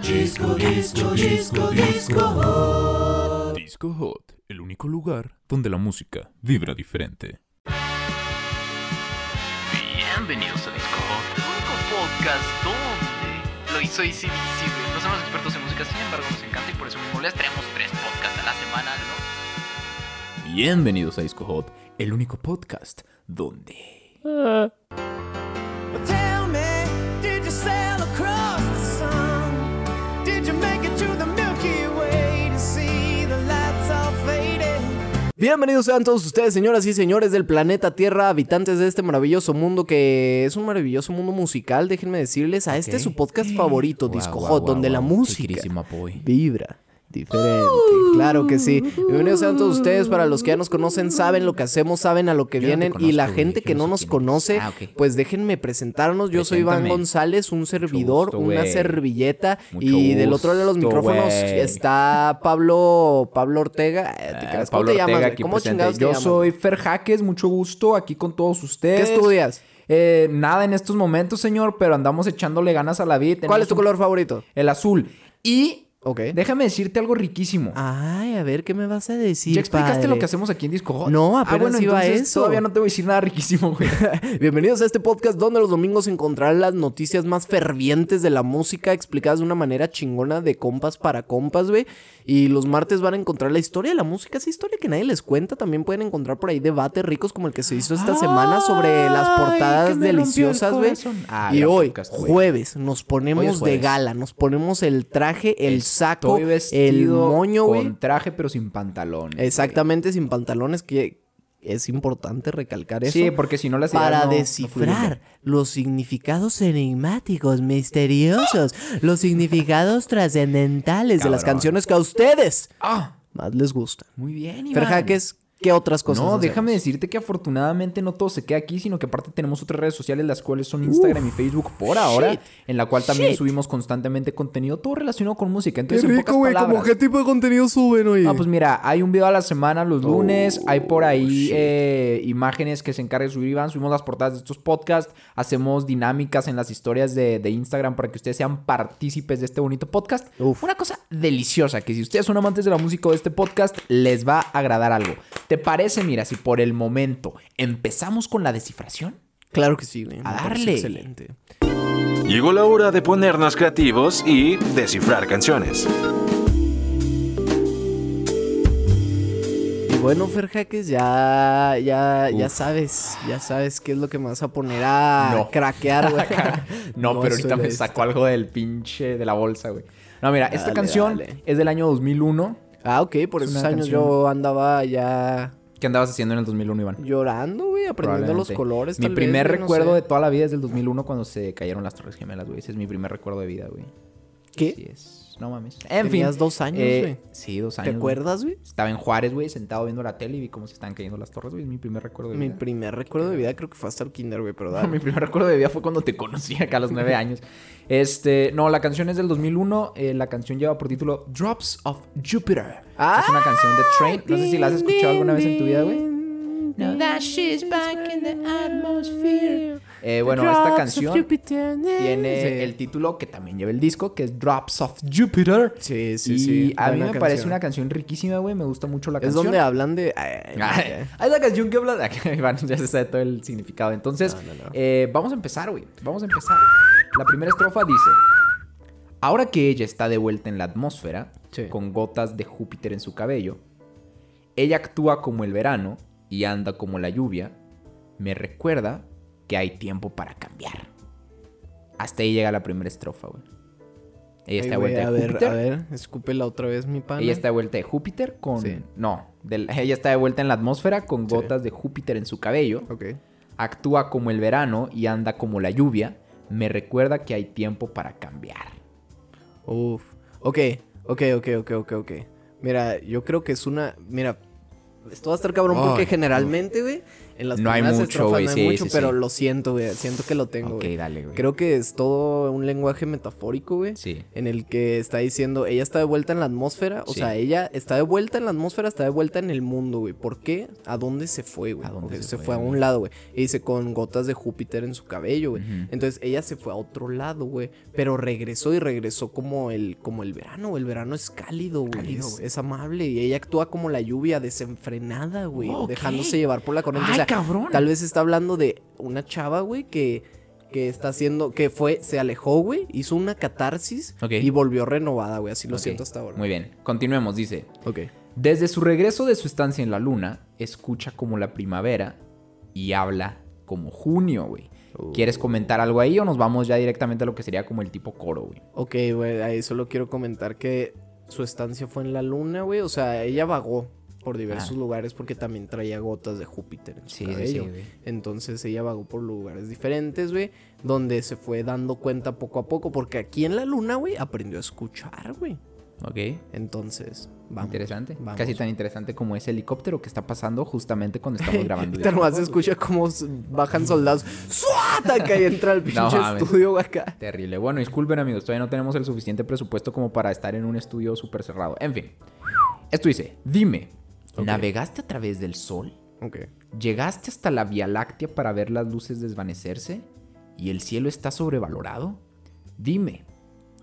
Disco, disco, disco, disco hot. Disco Hot, el único lugar donde la música vibra diferente. Bienvenidos a Disco Hot, el único podcast donde lo hizo Easy No somos expertos en música, sin embargo nos encanta y por eso mismo les traemos tres podcasts a la semana, ¿no? Bienvenidos a Disco Hot, el único podcast donde... Tell Bienvenidos sean todos ustedes, señoras y señores del planeta Tierra, habitantes de este maravilloso mundo que es un maravilloso mundo musical. Déjenme decirles a este su podcast favorito, Disco Hot, donde la música vibra diferente. Claro que sí. Bienvenidos sean todos ustedes. Para los que ya nos conocen, saben lo que hacemos, saben a lo que Yo no te vienen. y la gente que no nos conoce, Ah, pues déjenme presentarnos. Yo soy Iván. González, un servidor, gusto, una servilleta. Mucho y del otro lado de los micrófonos está Pablo, Pablo Ortega. Eh, ¿te Ah, creas? ¿Cómo Pablo te llamas? Ortega aquí ¿Cómo chingados Yo llamas? soy Fer Jaques, mucho gusto aquí con todos ¿Qué ustedes. estudias? Eh, nada en estos momentos, señor, pero andamos echándole ganas a la vida. ¿Cuál es tu color favorito? El azul. Y Ok. déjame decirte algo riquísimo. Ay, a ver, ¿qué me vas a decir? ¿Ya explicaste padre? lo que hacemos aquí en Disco Hot? No, ah, apenas bueno, iba a entonces eso. todavía no te voy a decir nada riquísimo, güey. Bienvenidos a este podcast donde los domingos encontrarán las noticias más fervientes de la música explicadas de una manera chingona de compas para compas, güey. Y los martes van a encontrar la historia de la música, esa historia que nadie les cuenta. También pueden encontrar por ahí debates ricos como el que se hizo esta semana sobre las portadas el deliciosas, güey. Ah, y hoy, podcast, jueves, nos ponemos Hoy de gala, nos ponemos el traje, el saco, el moño, güey. Con traje, pero sin pantalones. Exactamente, sin pantalones, que es importante recalcar eso. Sí, porque si no las para no- descifrar los significados enigmáticos, misteriosos, los significados trascendentales de las canciones que a ustedes Ah, más les gustan. muy bien, Iván. Fer Jaques, ¿qué otras cosas? No, hacemos? déjame decirte que afortunadamente no todo se queda aquí, sino que aparte tenemos otras redes sociales, las cuales son Instagram y Facebook por ahora, shit, en la cual también shit. subimos constantemente contenido, todo relacionado con música. Entonces, en pocas palabras, tipo de contenido suben, oye? Ah, pues mira, hay un video a la semana los lunes, hay por ahí shit. eh, imágenes que se encarga de subir Iván, subimos las portadas de estos podcasts, hacemos dinámicas en las historias de, de Instagram para que ustedes sean partícipes de este bonito podcast. Uf. Una cosa deliciosa, que si ustedes son amantes de la música o de este podcast, les va a agradar algo. ¿Te parece, mira, si por el momento empezamos con la descifración? Claro que sí, güey. A darle. Excelente. Llegó la hora de ponernos creativos y descifrar canciones. Y bueno, Fer Jaques, ya, ya, ya sabes, ya sabes qué es lo que me vas a poner a No. craquear, güey. No, pero ahorita me sacó algo del pinche de la bolsa, güey. No, mira, esta canción dale. es del año 2001. Ah, ok, por Es esos años canción- yo andaba ya ¿Qué andabas haciendo en el 2001, Iván? llorando, güey, aprendiendo los colores. Mi tal primer vez, güey, no recuerdo sé. de toda la vida es del 2001 cuando se cayeron las Torres Gemelas, güey. Ese es mi primer recuerdo de vida, güey. ¿Qué? Así es. No mames. En Tenías fin. dos años, eh, güey. sí, dos ¿Te años. güey. acuerdas, güey? Estaba en Juárez, güey, sentado viendo la tele y vi cómo se estaban cayendo las torres, güey. Es mi primer recuerdo de Mi vida. primer recuerdo de vida creo que fue hasta el kinder, güey, pero dale. mi primer recuerdo de vida fue cuando te conocí acá a los nueve años. Este, no, la canción es del 2001. eh, la canción lleva por título Drops of Jupiter. es una canción de Train. No sé si la has escuchado alguna vez en tu vida, güey. No, that shit's back in the atmosphere. Eh, bueno, Drops esta canción tiene Sí. el título que también lleva el disco, que es Drops of Jupiter. Sí, sí, y sí. a mí me parece una canción riquísima, güey. Me gusta mucho la Es canción. donde hablan de... ay, Ay, Hay la canción que habla de... Iván ya se sabe todo el significado. Entonces, No, no, no. eh, vamos a empezar, güey. Vamos a empezar. La primera estrofa dice... Ahora que ella está de vuelta en la atmósfera, Sí. con gotas de Júpiter en su cabello, ella actúa como el verano y anda como la lluvia, me recuerda que hay tiempo para cambiar. Hasta ahí llega la primera estrofa, güey. Ella está de vuelta a de ver, Júpiter. a ver, escúpela otra vez, mi pana. Ella está de vuelta de Júpiter con... Sí. No, ella está de vuelta en la atmósfera con Sí. gotas de Júpiter en su cabello. Ok. Actúa como el verano y anda como la lluvia. Me recuerda que hay tiempo para cambiar. Uf. Ok, ok, ok, ok, ok, ok. Mira, yo creo que es una. Mira, esto va a estar cabrón porque generalmente, güey, En las No hay mucho, güey, no hay sí, mucho, sí, pero sí. lo siento, güey. Siento que lo tengo, Ok, güey. dale, güey. Creo que es todo un lenguaje metafórico, güey. Sí. En el que está diciendo, ella está de vuelta en la atmósfera. O sea, ella está de vuelta en la atmósfera, está de vuelta en el mundo, güey. ¿Por qué? ¿A dónde se fue, güey? ¿A dónde Ok, se se fue, fue a un lado, güey. Y dice, con gotas de Júpiter en su cabello, güey. Entonces ella se fue a otro lado, güey. Pero regresó y regresó como el, como el verano, güey. El verano es cálido, güey. Es, es amable. Y ella actúa como la lluvia desenfrenada, güey. Ok. Dejándose llevar por la corriente. Ay, sea, cabrón. tal vez está hablando de una chava, güey, que, que está haciendo, que fue, se alejó, güey, hizo una catarsis y volvió renovada, güey. Así lo siento hasta ahora. Muy bien. Continuemos, dice. Ok. Desde su regreso de su estancia en la luna, escucha como la primavera y habla como junio, güey. ¿Quieres comentar algo ahí o nos vamos ya directamente a lo que sería como el tipo coro, güey? Ok, güey, ahí solo quiero comentar que su estancia fue en la luna, güey. O sea, ella vagó por diversos Ah. lugares porque también traía gotas de Júpiter en su Sí, sí, sí, cabello. güey. Entonces ella vagó por lugares diferentes, güey, donde se fue dando cuenta poco a poco, porque aquí en la luna, güey, aprendió a escuchar, güey. Ok. Entonces, vamos. interesante. vamos. Casi tan interesante como ese helicóptero que está pasando justamente cuando estamos grabando. Y tal más se escucha como s- bajan soldados. ¡Suata! Que ahí entra el pinche mames. estudio, acá. Terrible. Bueno, disculpen amigos, todavía no tenemos el suficiente presupuesto como para estar en un estudio súper cerrado. En fin. Esto dice, dime, ¿navegaste a través del sol? ¿Llegaste hasta la Vía Láctea para ver las luces desvanecerse? ¿Y el cielo está sobrevalorado? Dime,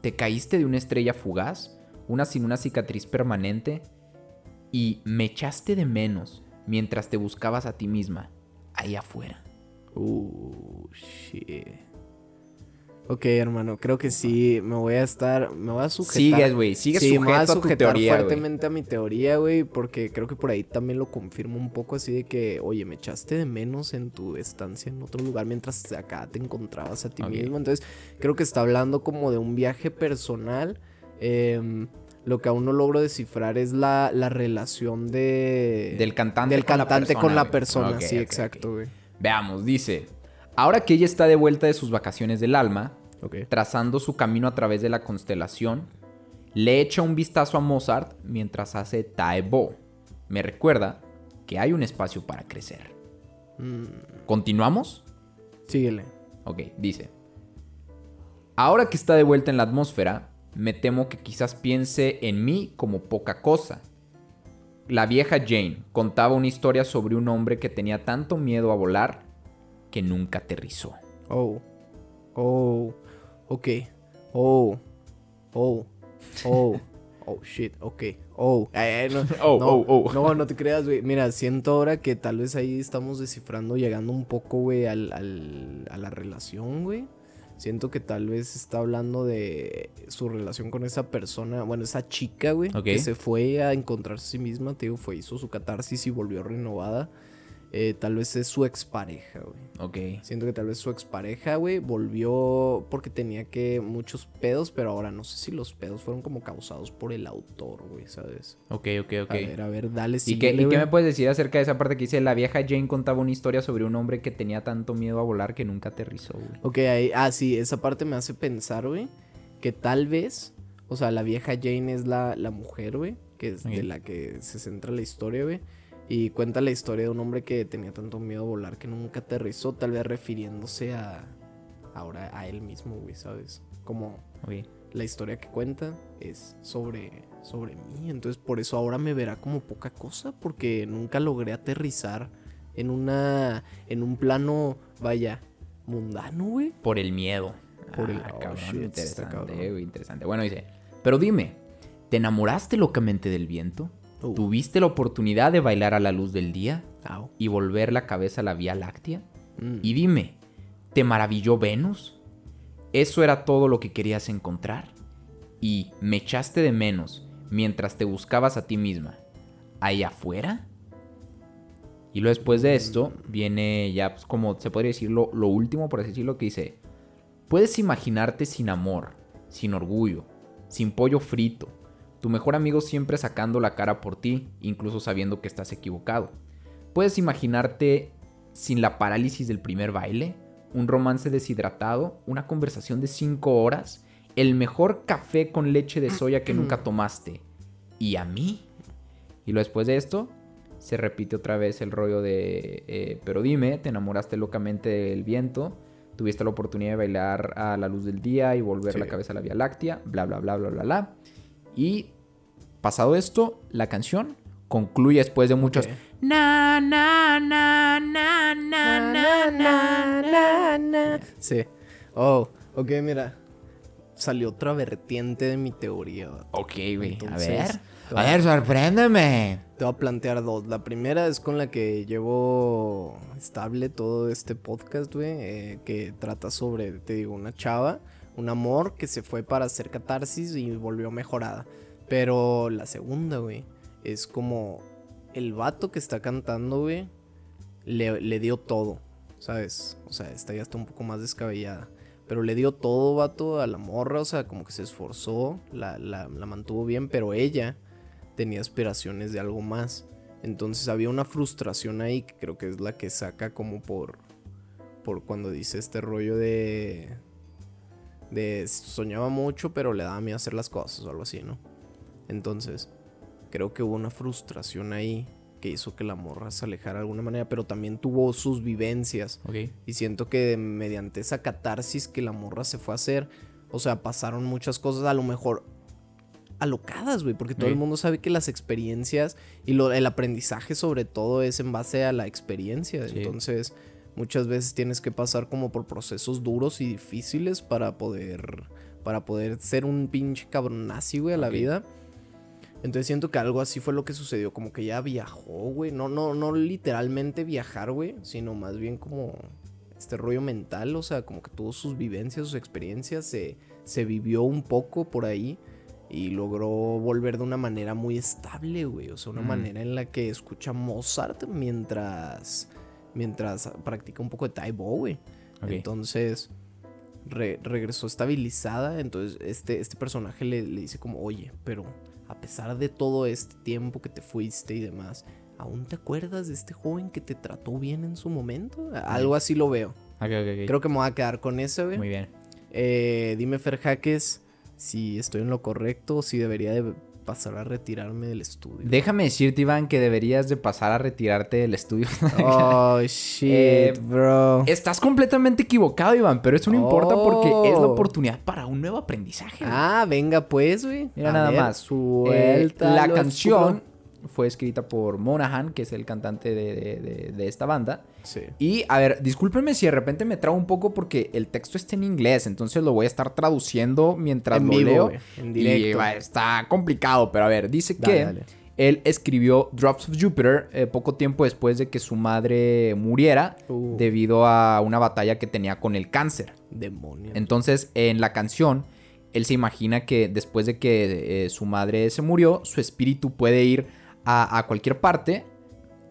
¿te caíste de una estrella fugaz? ¿Una sin una cicatriz permanente? ¿Y me echaste de menos mientras te buscabas a ti misma ahí afuera? Uh, shit. Ok, hermano, creo que sí, me voy a estar, me voy a sujetar. Sigues, güey, sigues sí, me voy a sujetar teoría, fuertemente a mi teoría, güey, porque creo que por ahí también lo confirmo un poco así de que, oye, me echaste de menos en tu estancia en otro lugar mientras acá te encontrabas a ti mismo. Entonces, creo que está hablando como de un viaje personal. em, lo que aún no logro descifrar es la, la relación de... Del cantante del con la cantante con persona, la persona, sí, exacto, güey. Veamos, dice, ahora que ella está de vuelta de sus vacaciones del alma, trazando su camino a través de la constelación, le echa un vistazo a Mozart mientras hace Taebo. Me recuerda que hay un espacio para crecer. Mm, ¿Continuamos? síguele. Ok, dice. Ahora que está de vuelta en la atmósfera, me temo que quizás piense en mí como poca cosa. La vieja Jane contaba una historia sobre un hombre que tenía tanto miedo a volar que nunca aterrizó. Oh. Oh. Ok. Oh. Oh. Oh. Oh, shit. Ok. Oh. Eh, no, Oh, no, oh, oh. No, no te creas, güey. Mira, siento ahora que tal vez ahí estamos descifrando, llegando un poco, güey, al, al- a la relación, güey. Siento que tal vez está hablando de su relación con esa persona, bueno, esa chica, güey, Ok. que se fue a encontrarse a sí misma, te digo, fue, hizo su catarsis y volvió renovada. Eh, tal vez es su expareja, güey. Ok. Siento que tal vez su expareja, güey, volvió porque tenía que muchos pedos, pero ahora no sé si los pedos fueron como causados por el autor, güey, ¿sabes? Ok, ok, ok. A ver, a ver, dale, ¿Y, qué, y qué me puedes decir acerca de esa parte que dice la vieja Jane contaba una historia sobre un hombre que tenía tanto miedo a volar que nunca aterrizó, güey? Ok, ahí, ah, sí, esa parte me hace pensar, güey, que tal vez, o sea, la vieja Jane es la, la mujer, güey, que es de la que se centra la historia, güey. Y cuenta la historia de un hombre que tenía tanto miedo a volar que nunca aterrizó, tal vez refiriéndose a ahora a él mismo, güey, ¿sabes? Como la historia que cuenta es sobre, sobre mí. Entonces por eso ahora me verá como poca cosa. Porque nunca logré aterrizar en una. en un plano, vaya, mundano, güey. Por el miedo. Por el- Ah, oh, cabrón, shit, está interesante, cabrón. güey, interesante. Bueno, dice, pero dime, ¿te enamoraste locamente del viento? Uh. ¿Tuviste la oportunidad de bailar a la luz del día y volver la cabeza a la Vía Láctea? Mm. Y dime, ¿te maravilló Venus? ¿Eso era todo lo que querías encontrar? ¿Y me echaste de menos mientras te buscabas a ti misma ahí afuera? Y luego después de esto viene ya pues, como se podría decir lo, lo último, por así decirlo, que dice, puedes imaginarte sin amor, sin orgullo, sin pollo frito, tu mejor amigo siempre sacando la cara por ti, incluso sabiendo que estás equivocado. Puedes imaginarte sin la parálisis del primer baile, un romance deshidratado, una conversación de 5 horas, el mejor café con leche de soya que nunca tomaste. ¿Y a mí? Y después de esto, se repite otra vez el rollo de, eh, pero dime, te enamoraste locamente del viento, tuviste la oportunidad de bailar a la luz del día y volver Sí. la cabeza a la Vía Láctea, bla, bla, bla, bla, bla, bla. Y pasado esto, la canción concluye después de muchos... Ok. Na, na, na, na, na, na, na. Sí. Oh, ok, mira. Salió otra vertiente de mi teoría. Ok, güey, a ver. A ver, sorpréndeme. Te voy a plantear dos. La primera es con la que llevo estable todo este podcast, güey. eh, que trata sobre, te digo, una chava, un amor que se fue para hacer catarsis y volvió mejorada. Pero la segunda, güey, es como el vato que está cantando, güey, le, dio todo, ¿sabes? O sea, esta ya está un poco más descabellada. Pero le dio todo, vato, a la morra, o sea, como que se esforzó, la mantuvo bien, pero ella tenía aspiraciones de algo más. Entonces había una frustración ahí que creo que es la que saca como por, por cuando dice este rollo de, de soñaba mucho, pero le daba miedo hacer las cosas o algo así, ¿no? Entonces, creo que hubo una frustración ahí que hizo que la morra se alejara de alguna manera, pero también tuvo sus vivencias. Ok. Y siento que mediante esa catarsis que la morra se fue a hacer, o sea, pasaron muchas cosas a lo mejor alocadas, güey, porque todo el mundo sabe que las experiencias y lo, el aprendizaje sobre todo es en base a la experiencia. Sí. Entonces, muchas veces tienes que pasar como por procesos duros y difíciles para poder para poder ser un pinche cabronazi, güey, a la vida. Entonces siento que algo así fue lo que sucedió, como que ella viajó, güey, no no no literalmente viajar, güey, sino más bien como este rollo mental, o sea, como que tuvo sus vivencias, sus experiencias, se, se vivió un poco por ahí y logró volver de una manera muy estable, güey, o sea, una Mm. manera en la que escucha Mozart mientras mientras practica un poco de Tai Bo, güey. Ok. Entonces re- regresó estabilizada, entonces este, este personaje le, le dice como, oye, pero a pesar de todo este tiempo que te fuiste y demás, ¿aún te acuerdas de este joven que te trató bien en su momento? Algo así lo veo. Ok, ok, ok. Creo que me voy a quedar con eso, güey. Muy bien. Eh, dime, Fer Jaques, si estoy en lo correcto si debería de pasar a retirarme del estudio. Déjame decirte, Iván, que deberías de pasar a retirarte del estudio. Oh, shit, Eh, bro. Estás completamente equivocado, Iván, pero eso no importa porque es la Oh. oportunidad para un nuevo aprendizaje. güey. Ah, venga pues, güey. Mira A nada ver, más. Eh, suéltalo, la canción. Fue escrita por Monahan, que es el cantante de, de- de- de esta banda. Sí. Y, a ver, discúlpenme si de repente me trabo un poco porque el texto está en inglés, entonces lo voy a estar traduciendo mientras En lo vivo, leo. en Y directo. va, está complicado, pero a ver, dice Dale, que dale. él escribió Drops of Jupiter eh, poco tiempo después de que su madre muriera Uh. debido a una batalla que tenía con el cáncer. Demonios. Entonces, en la canción, él se imagina que después de que eh, su madre se murió, su espíritu puede ir a, a cualquier parte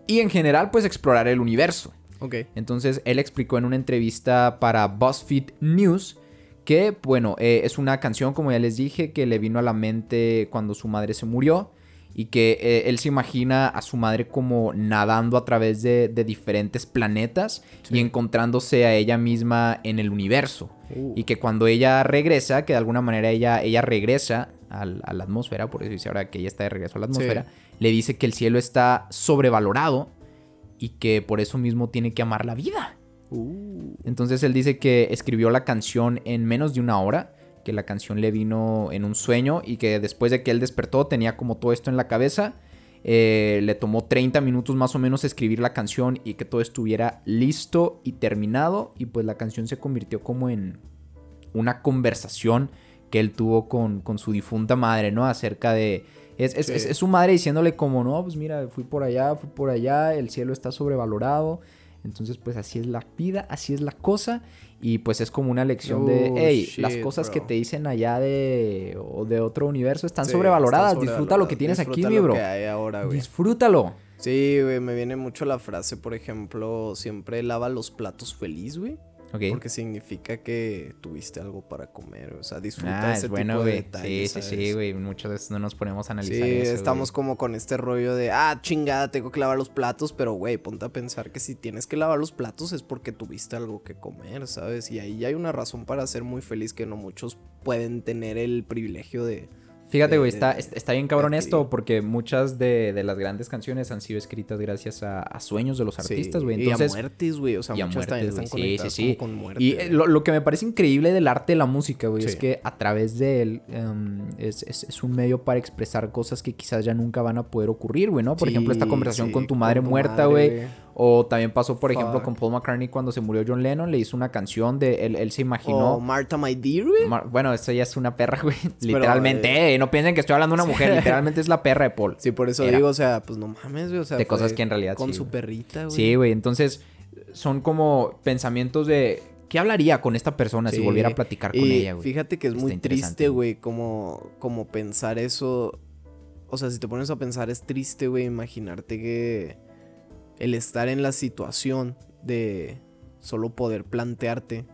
y en general, pues explorar el universo. ok. Entonces, él explicó en una entrevista para BuzzFeed News que, bueno, eh, es una canción, como ya les dije, que le vino a la mente cuando su madre se murió y que eh, él se imagina a su madre como nadando a través de, de diferentes planetas y encontrándose a ella misma en el universo. Uh. Y que cuando ella regresa, que de alguna manera ella, ella regresa al- a la atmósfera, por eso dice ahora que ella está de regreso a la atmósfera, le dice que el cielo está sobrevalorado y que por eso mismo tiene que amar la vida. Uh, Entonces él dice que escribió la canción en menos de una hora, que la canción le vino en un sueño y que después de que él despertó tenía como todo esto en la cabeza. Eh, le tomó 30 minutos más o menos escribir la canción y que todo estuviera listo y terminado y pues la canción se convirtió como en una conversación que él tuvo con, con su difunta madre, ¿no? Acerca de... Es, es- Sí. es- es su madre diciéndole como, no, pues mira, fui por allá, fui por allá, el cielo está sobrevalorado. Entonces, pues así es la vida, así es la cosa. Y pues es como una lección de, hey, shit, las cosas que te dicen allá de, o de otro universo están sí, sobrevaloradas. están Disfruta lo que tienes aquí, mi bro. ahora. Disfrútalo. Sí, güey, me viene mucho la frase, por ejemplo, siempre lava los platos feliz, güey. Ok. Porque significa que tuviste algo para comer, o sea, disfruta Ah, ese es bueno, tipo de. Sí, detalles, sí, sí, ¿sabes? güey. Muchas veces no nos ponemos a analizar Sí, eso, estamos como con este rollo de, ah, chingada, tengo que lavar los platos, pero güey, ponte a pensar que si tienes que lavar los platos es porque tuviste algo que comer, ¿sabes? Y ahí hay una razón para ser muy feliz que no muchos pueden tener el privilegio de Fíjate, güey, de- está, está bien cabrón de esto porque muchas de, de las grandes canciones han sido escritas gracias a, a sueños de los Sí, artistas, güey. Y a muertes, güey. O sea, y a muchas muertes, están. Sí, conectadas sí, sí. con muerte. Y eh, lo, lo que me parece increíble del arte de la música, güey, es Sí. que a través de él em, es, es- es un medio para expresar cosas que quizás ya nunca van a poder ocurrir, güey, ¿no? Por ejemplo, esta Sí, conversación sí, con tu madre con tu muerta, güey. O también pasó, por ejemplo, con Paul McCartney cuando se murió John Lennon, le hizo una canción de él, él se imaginó. O Marta My Dear, güey. Mar- bueno, eso ya es una perra, güey. Pero, Literalmente, eh, no piensen que estoy hablando de una mujer, literalmente es la perra de Paul. Sí, por eso Era. digo, o sea, pues no mames, güey. O sea, De cosas que en realidad Con sí, su güey. perrita, güey. Sí, güey. Entonces, son como pensamientos de. ¿Qué hablaría con esta persona si volviera a platicar con Y ella, güey? Fíjate que es Está muy triste, güey, como, como pensar eso. O sea, si te pones a pensar, es triste, güey, imaginarte que el estar en la situación de solo poder plantearte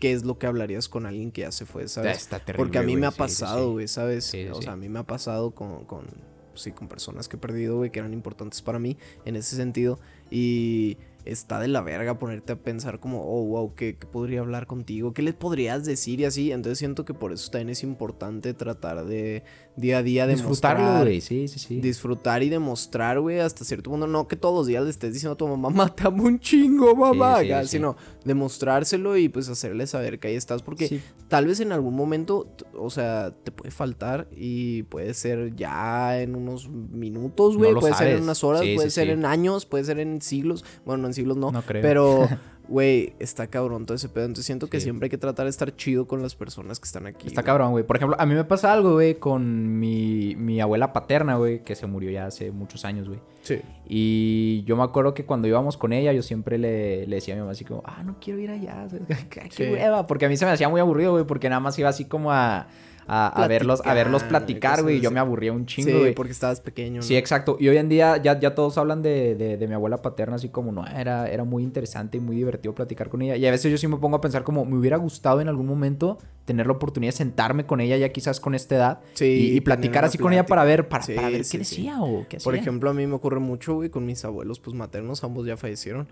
qué es lo que hablarías con alguien que ya se fue, ¿sabes? Está terrible, Porque a mí me ha Sí, sí, pasado, sí. güey, ¿sabes? Sí, sí, o sí. sea, a mí me ha pasado con, con, sí, con personas que he perdido, güey, que eran importantes para mí en ese sentido. Y está de la verga ponerte a pensar como, oh, wow, ¿qué, qué podría hablar contigo? ¿Qué le podrías decir y así? Entonces siento que por eso también es importante tratar de día a día Disfrutarlo, güey. Sí, sí, sí. disfrutar y demostrar, güey, hasta cierto punto. No que todos los días le estés diciendo a tu mamá, amo un chingo, mamá. sí, acá, sí. Sino demostrárselo y pues hacerle saber que ahí estás. Porque tal vez en algún momento, o sea, te puede faltar y puede ser ya en unos minutos, güey. puede ser en unas horas, puede ser en años, puede ser en siglos. Bueno, en siglos no. No creo. Pero, güey, está cabrón todo ese pedo. Entonces siento que siempre hay que tratar de estar chido con las personas que están aquí. Está cabrón, güey. Por ejemplo, a mí me pasa algo, güey, con mi, mi abuela paterna, güey, que se murió ya hace muchos años, güey. Sí. Y yo me acuerdo que cuando íbamos con ella, yo siempre le, le decía a mi mamá así como, ah, no quiero ir allá, qué Sí. hueva. Porque a mí se me hacía muy aburrido, güey, porque nada más iba así como a, a, a verlos, a verlos Platicar, güey. Y yo me aburría un chingo, Sí, güey. porque estabas pequeño. Sí, ¿no? exacto. Y hoy en día ya, ya todos hablan de, de- de mi abuela paterna así como, no, era, era muy interesante y muy divertido platicar con ella. Y a veces yo sí me pongo a pensar como, me hubiera gustado en algún momento tener la oportunidad de sentarme con ella ya quizás con esta edad Sí, y, platicar así con ella para ver, para, Sí, para ver sí, qué sí. decía o qué hacía. Por ejemplo, a mí me ocurre mucho, güey, con mis abuelos, pues maternos, ambos ya fallecieron.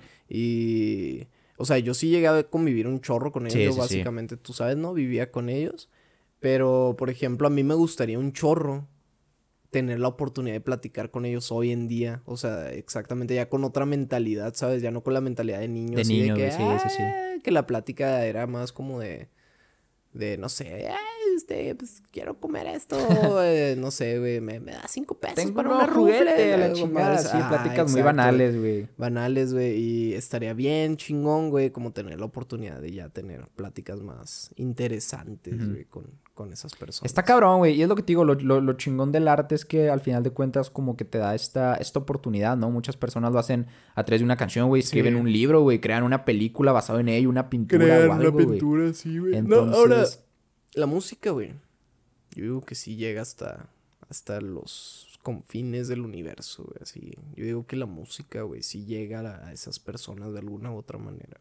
Y. O sea, yo sí llegué a convivir un chorro con ellos. Sí, sí, sí. básicamente, tú sabes, ¿no? Vivía con ellos. Pero, por ejemplo, a mí me gustaría un chorro tener la oportunidad de platicar con ellos hoy en día. O sea, exactamente ya con otra mentalidad, ¿sabes? Ya no con la mentalidad de niños. De que, güey, sí, sí, sí. "Ah", Que la plática era más como de. De, no sé, "Ay, este, pues quiero comer esto. eh, no sé, güey, me, me da cinco pesos Tengo para un una juguete, rufle. a la chingada. Sí, pláticas muy banales, güey. Banales, güey. Y estaría bien chingón, güey, como tener la oportunidad de ya tener pláticas más interesantes, güey, con, con esas personas. Está cabrón, güey. Y es lo que te digo, lo, lo- lo chingón del arte es que al final de cuentas como que te da esta, esta oportunidad, ¿no? Muchas personas lo hacen a través de una canción, güey. Escriben Sí. un libro, güey. Crean una película basada en ello, una pintura o algo, güey. sí, güey. Entonces- No, ahora, la música, güey. Yo digo que sí llega hasta, hasta los confines del universo, güey. Así. Yo digo que la música, güey, sí llega a, a esas personas de alguna u otra manera.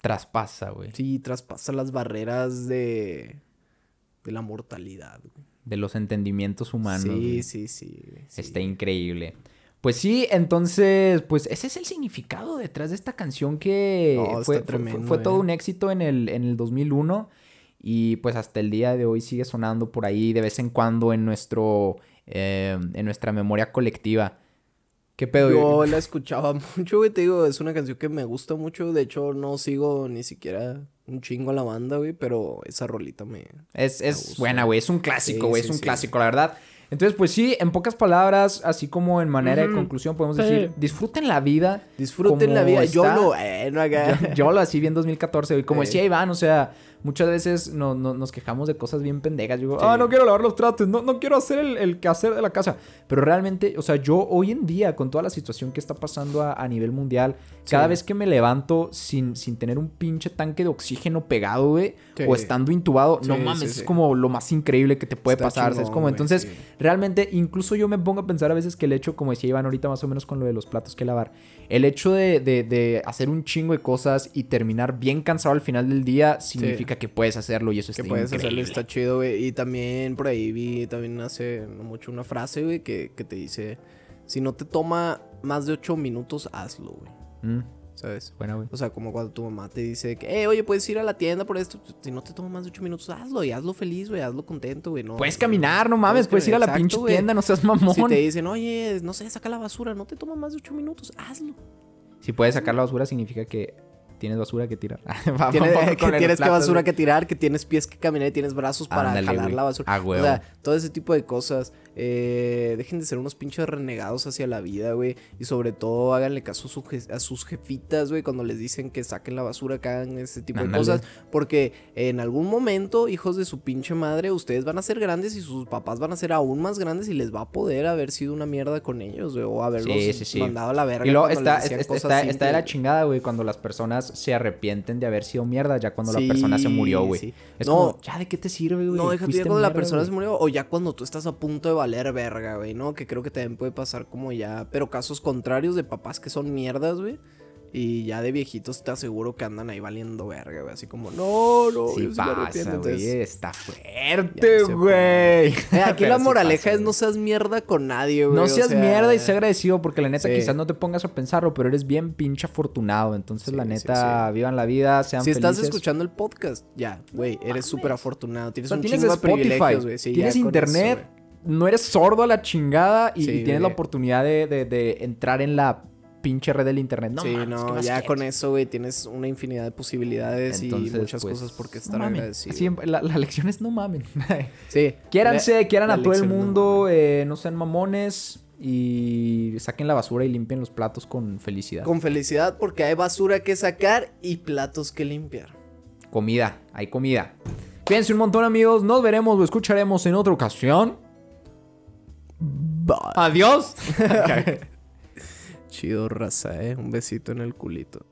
Traspasa, güey. Sí, traspasa las barreras de, de la mortalidad, güey. De los entendimientos humanos. Sí, sí, sí. Está increíble. Pues sí, entonces, pues ese es el significado detrás de esta canción que No, fue- tremendo, fue todo eh. un éxito en el, en el 2001 y pues hasta el día de hoy sigue sonando por ahí de vez en cuando en nuestro, eh, en nuestra memoria colectiva. ¿Qué pedo? Yo la escuchaba mucho, güey. Te digo, es una canción que me gusta mucho. De hecho, no sigo ni siquiera un chingo a la banda, güey. Pero esa rolita me. Es, Me es gusta. buena, güey. Es un clásico, Sí, güey. sí, es un sí. clásico, la verdad. Entonces, pues sí, en pocas palabras, así como en manera de conclusión, podemos Sí. decir, disfruten la vida. Disfruten la vida. Yo lo. Eh, no haga. Yo, yo lo así vi en 2014, güey. Como Eh. decía Iván, o sea, muchas veces no- no- nos quejamos de cosas bien pendejas. Yo digo, Sí. ah, no quiero lavar los tratos, no, no quiero hacer el, el quehacer de la casa. Pero realmente, o sea, yo hoy en día, con toda la situación que está pasando a, a nivel mundial, cada vez que me levanto sin, sin tener un pinche tanque de oxígeno pegado, güey, Sí. o estando intubado, no mames, sí, es como lo más increíble que te puede Está pasar. chingón, Como entonces, sí. Realmente, incluso yo me pongo a pensar a veces que el hecho, como decía Iván ahorita más o menos con lo de los platos que lavar, el hecho de, de- de hacer un chingo de cosas y terminar bien cansado al final del día significa que puedes hacerlo y eso que está puedes increíble. hacerle está chido, güey. Y también por ahí vi también hace no mucho una frase, güey, que, que te dice: Si no te toma más de ocho minutos, hazlo, güey. Mm. ¿Sabes? Buena, güey. O sea, como cuando tu mamá te dice que, eh, oye, puedes ir a la tienda por esto. Si no te toma más de ocho minutos, hazlo y hazlo feliz, güey, hazlo contento, güey. No, Puedes caminar, no mames, puedes ir a la Exacto, pinche güey. tienda, no seas mamón. Si te dicen, oye, no sé, saca la basura, no te toma más de ocho minutos, hazlo. Si puedes sacar la basura significa que tienes basura que tirar. Tienes, que tienes que plato, basura güey. que tirar, que tienes pies que caminar y tienes brazos para Ándale, jalar güey. la basura. A O sea, todo ese tipo de cosas. Eh, dejen de ser unos pinches renegados hacia la vida, güey. Y sobre todo, háganle caso a, su je- a sus jefitas, güey, cuando les dicen que saquen la basura, que hagan ese tipo Ándale. de cosas. Porque en algún momento, hijos de su pinche madre, ustedes van a ser grandes y sus papás van a ser aún más grandes y les va a poder haber sido una mierda con ellos, güey. O haberlos Sí, sí, sí. mandado a la verga. Y luego está, está, está- está de la chingada, güey, cuando las personas se arrepienten de haber sido mierda, ya cuando Sí, la persona se murió, güey. sí. Es No. como, ya, ¿de qué te sirve, güey? No, déjate ya cuando la persona se murió o ya cuando tú estás a punto de valer verga, güey, ¿no? Que creo que también puede pasar como ya, pero casos contrarios de papás que son mierdas, güey. Y ya de viejitos te aseguro que andan ahí valiendo verga, güey. Así como, no, no, Sí yo sí me arrepiento", pasa, güey. entonces- Está fuerte, güey. Eh, aquí la sí moraleja pasa, es no seas mierda con nadie, güey. No o seas sea, mierda y sé agradecido porque la neta Sí. quizás no te pongas a pensarlo, pero eres bien pinche afortunado. Entonces, la neta, vivan la vida, sean Si estás felices. escuchando el podcast, ya, güey, eres súper afortunado. O Tienes sea, un tienes chingo de Spotify, privilegios, güey. Sí, tienes internet, eso, no eres sordo a la chingada y, tienes la oportunidad de, de- de entrar en la pinche red del internet. No sí, mames, ¿qué no, ya quieres? con eso, güey, tienes una infinidad de posibilidades Entonces, y muchas pues, cosas por qué no estar mamen. agradecido. Siempre- la, la lección es no mamen. Sí. Quiéranse, La- quieran la a todo el no mundo, eh, no sean mamones y saquen la basura y limpien los platos con felicidad. Con felicidad porque hay basura que sacar y platos que limpiar. Comida, hay comida. Cuídense un montón, amigos. Nos veremos o escucharemos en otra ocasión. Adiós. Chido raza, eh. Un besito en el culito.